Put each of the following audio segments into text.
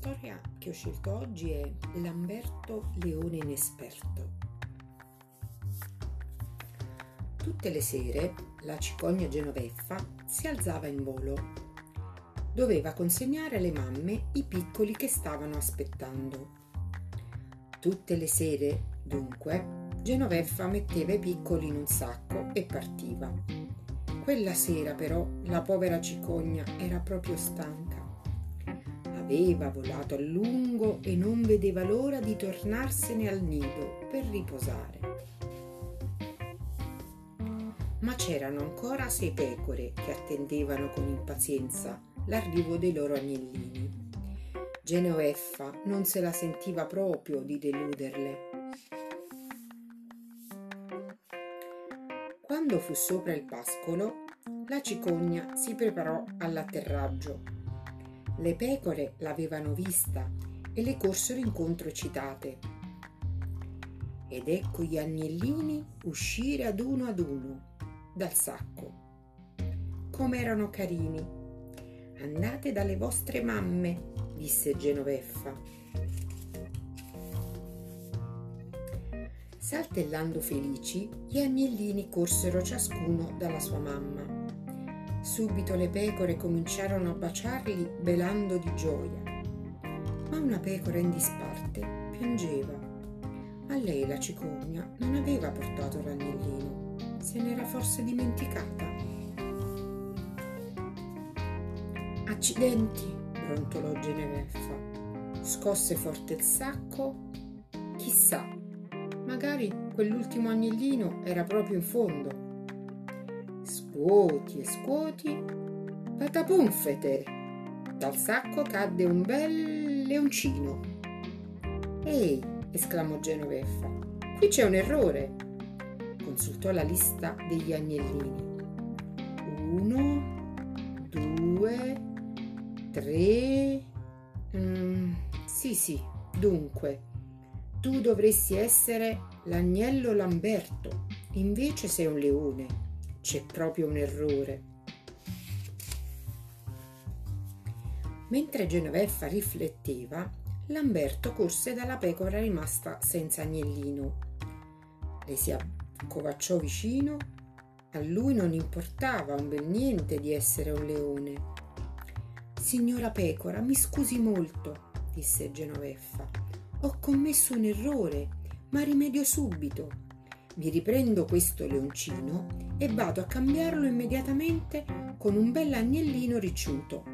storia che ho scelto oggi è Lamberto Leone Inesperto. Tutte le sere la cicogna genoveffa si alzava in volo. Doveva consegnare alle mamme i piccoli che stavano aspettando. Tutte le sere, dunque, Genoveffa metteva i piccoli in un sacco e partiva. Quella sera però la povera cicogna era proprio stanca Aveva volato a lungo e non vedeva l'ora di tornarsene al nido per riposare. Ma c'erano ancora sei pecore che attendevano con impazienza l'arrivo dei loro agnellini. Genoveffa non se la sentiva proprio di deluderle. Quando fu sopra il pascolo, la cicogna si preparò all'atterraggio le pecore l'avevano vista e le corsero incontro eccitate. Ed ecco gli agnellini uscire ad uno ad uno dal sacco. Come erano carini. Andate dalle vostre mamme, disse Genoveffa. Saltellando felici, gli agnellini corsero ciascuno dalla sua mamma. Subito le pecore cominciarono a baciarli belando di gioia. Ma una pecora in disparte piangeva. A lei la cicogna non aveva portato l'agnellino, se n'era forse dimenticata. Accidenti, brontolò Geneveffa. Scosse forte il sacco. Chissà, magari quell'ultimo agnellino era proprio in fondo scuoti e scuoti, patapunfete, dal sacco cadde un bel leoncino. Ehi, esclamò Genoveffa, qui c'è un errore. Consultò la lista degli agnellini. Uno, due, tre. Mm, sì, sì, dunque, tu dovresti essere l'agnello Lamberto, invece sei un leone. C'è proprio un errore. Mentre Genoveffa rifletteva, Lamberto corse dalla pecora rimasta senza agnellino. Le si accovacciò vicino. A lui non importava un bel niente di essere un leone. Signora pecora, mi scusi molto, disse Genoveffa. Ho commesso un errore, ma rimedio subito. Mi riprendo questo leoncino e vado a cambiarlo immediatamente con un bel agnellino ricciuto.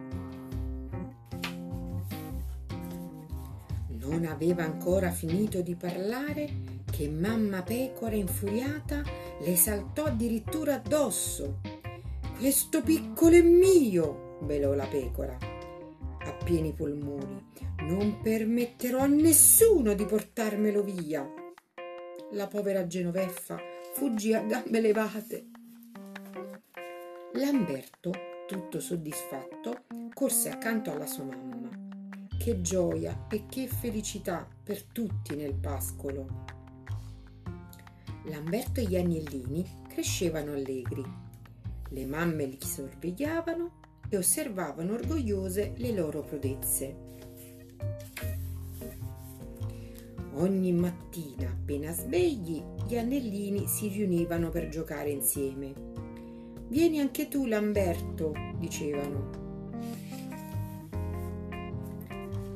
Non aveva ancora finito di parlare che mamma pecora infuriata le saltò addirittura addosso. Questo piccolo è mio, belò la pecora a pieni polmoni. Non permetterò a nessuno di portarmelo via. La povera Genoveffa fuggì a gambe levate. Lamberto, tutto soddisfatto, corse accanto alla sua mamma. Che gioia e che felicità per tutti nel pascolo. Lamberto e gli agnellini crescevano allegri. Le mamme li sorvegliavano e osservavano orgogliose le loro prodezze. Ogni mattina, appena svegli, gli anellini si riunivano per giocare insieme. Vieni anche tu, Lamberto, dicevano.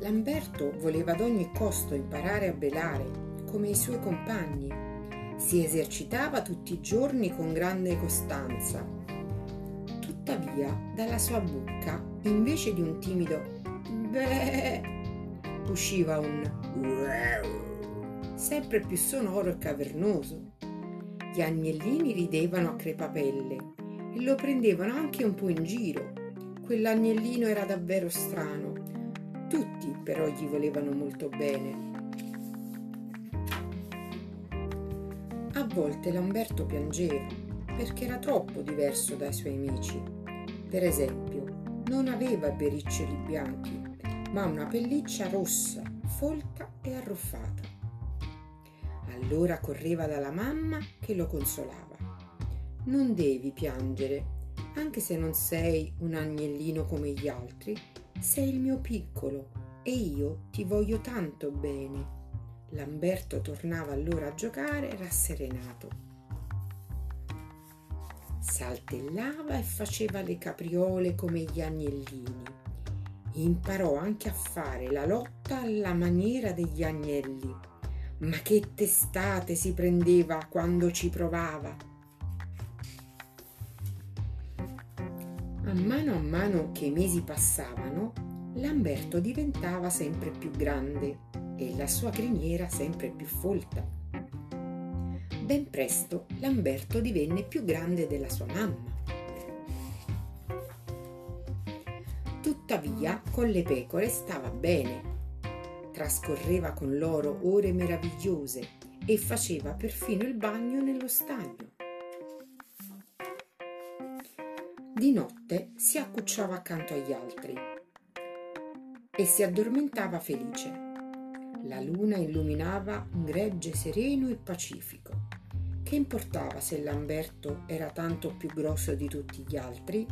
Lamberto voleva ad ogni costo imparare a belare, come i suoi compagni. Si esercitava tutti i giorni con grande costanza. Tuttavia, dalla sua bocca, invece di un timido beh, usciva un sempre più sonoro e cavernoso. Gli agnellini ridevano a crepapelle e lo prendevano anche un po' in giro. Quell'agnellino era davvero strano. Tutti però gli volevano molto bene. A volte Lamberto piangeva perché era troppo diverso dai suoi amici. Per esempio, non aveva bericcioli bianchi, ma una pelliccia rossa, folta e arruffata. Allora correva dalla mamma che lo consolava. Non devi piangere, anche se non sei un agnellino come gli altri, sei il mio piccolo, e io ti voglio tanto bene. Lamberto tornava allora a giocare rasserenato. Saltellava e faceva le capriole come gli agnellini. Imparò anche a fare la lotta alla maniera degli agnelli. Ma che testate si prendeva quando ci provava! A mano a mano che i mesi passavano, Lamberto diventava sempre più grande e la sua criniera sempre più folta. Ben presto Lamberto divenne più grande della sua mamma. Tuttavia con le pecore stava bene. Trascorreva con loro ore meravigliose e faceva perfino il bagno nello stagno. Di notte si accucciava accanto agli altri e si addormentava felice. La luna illuminava un gregge sereno e pacifico. Che importava se Lamberto era tanto più grosso di tutti gli altri?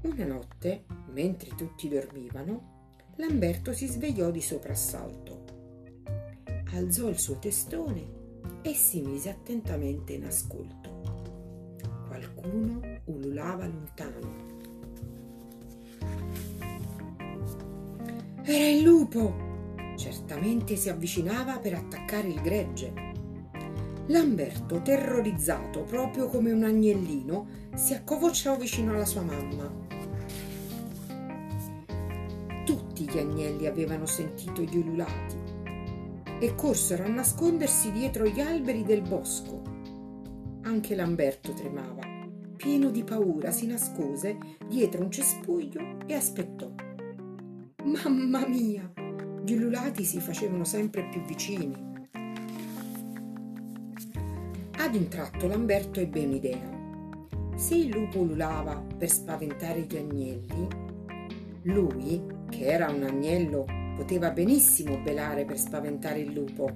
Una notte, mentre tutti dormivano, Lamberto si svegliò di soprassalto. Alzò il suo testone e si mise attentamente in ascolto. Qualcuno ululava lontano. Era il lupo! Certamente si avvicinava per attaccare il gregge. Lamberto, terrorizzato proprio come un agnellino, si accovacciò vicino alla sua mamma. Gli agnelli avevano sentito gli ululati e corsero a nascondersi dietro gli alberi del bosco. Anche Lamberto tremava pieno di paura, si nascose dietro un cespuglio e aspettò. Mamma mia! Gli ululati si facevano sempre più vicini. Ad un tratto Lamberto ebbe un'idea. Se il lupo ululava per spaventare gli agnelli, lui, che era un agnello, poteva benissimo belare per spaventare il lupo.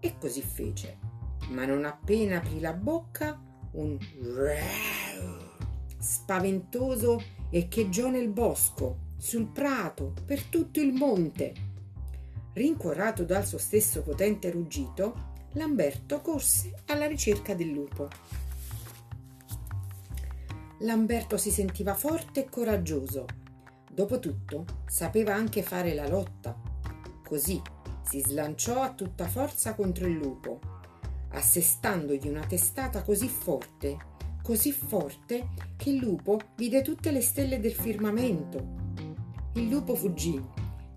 E così fece. Ma non appena aprì la bocca, un spaventoso echeggiò nel bosco, sul prato, per tutto il monte. Rincuorato dal suo stesso potente ruggito, Lamberto corse alla ricerca del lupo. Lamberto si sentiva forte e coraggioso. Dopotutto sapeva anche fare la lotta. Così si slanciò a tutta forza contro il lupo assestandogli una testata così forte, così forte che il lupo vide tutte le stelle del firmamento. Il lupo fuggì,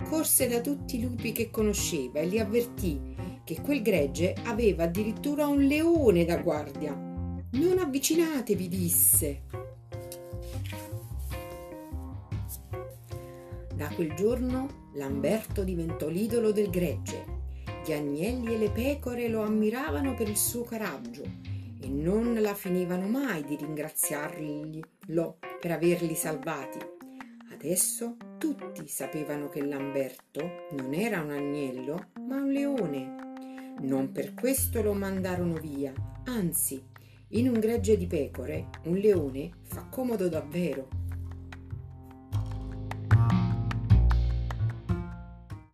corse da tutti i lupi che conosceva e li avvertì che quel gregge aveva addirittura un leone da guardia. Non avvicinatevi, disse. Da quel giorno Lamberto diventò l'idolo del gregge gli agnelli e le pecore lo ammiravano per il suo coraggio e non la finivano mai di ringraziarlo per averli salvati. Adesso tutti sapevano che Lamberto non era un agnello, ma un leone. Non per questo lo mandarono via, anzi, in un gregge di pecore un leone fa comodo davvero.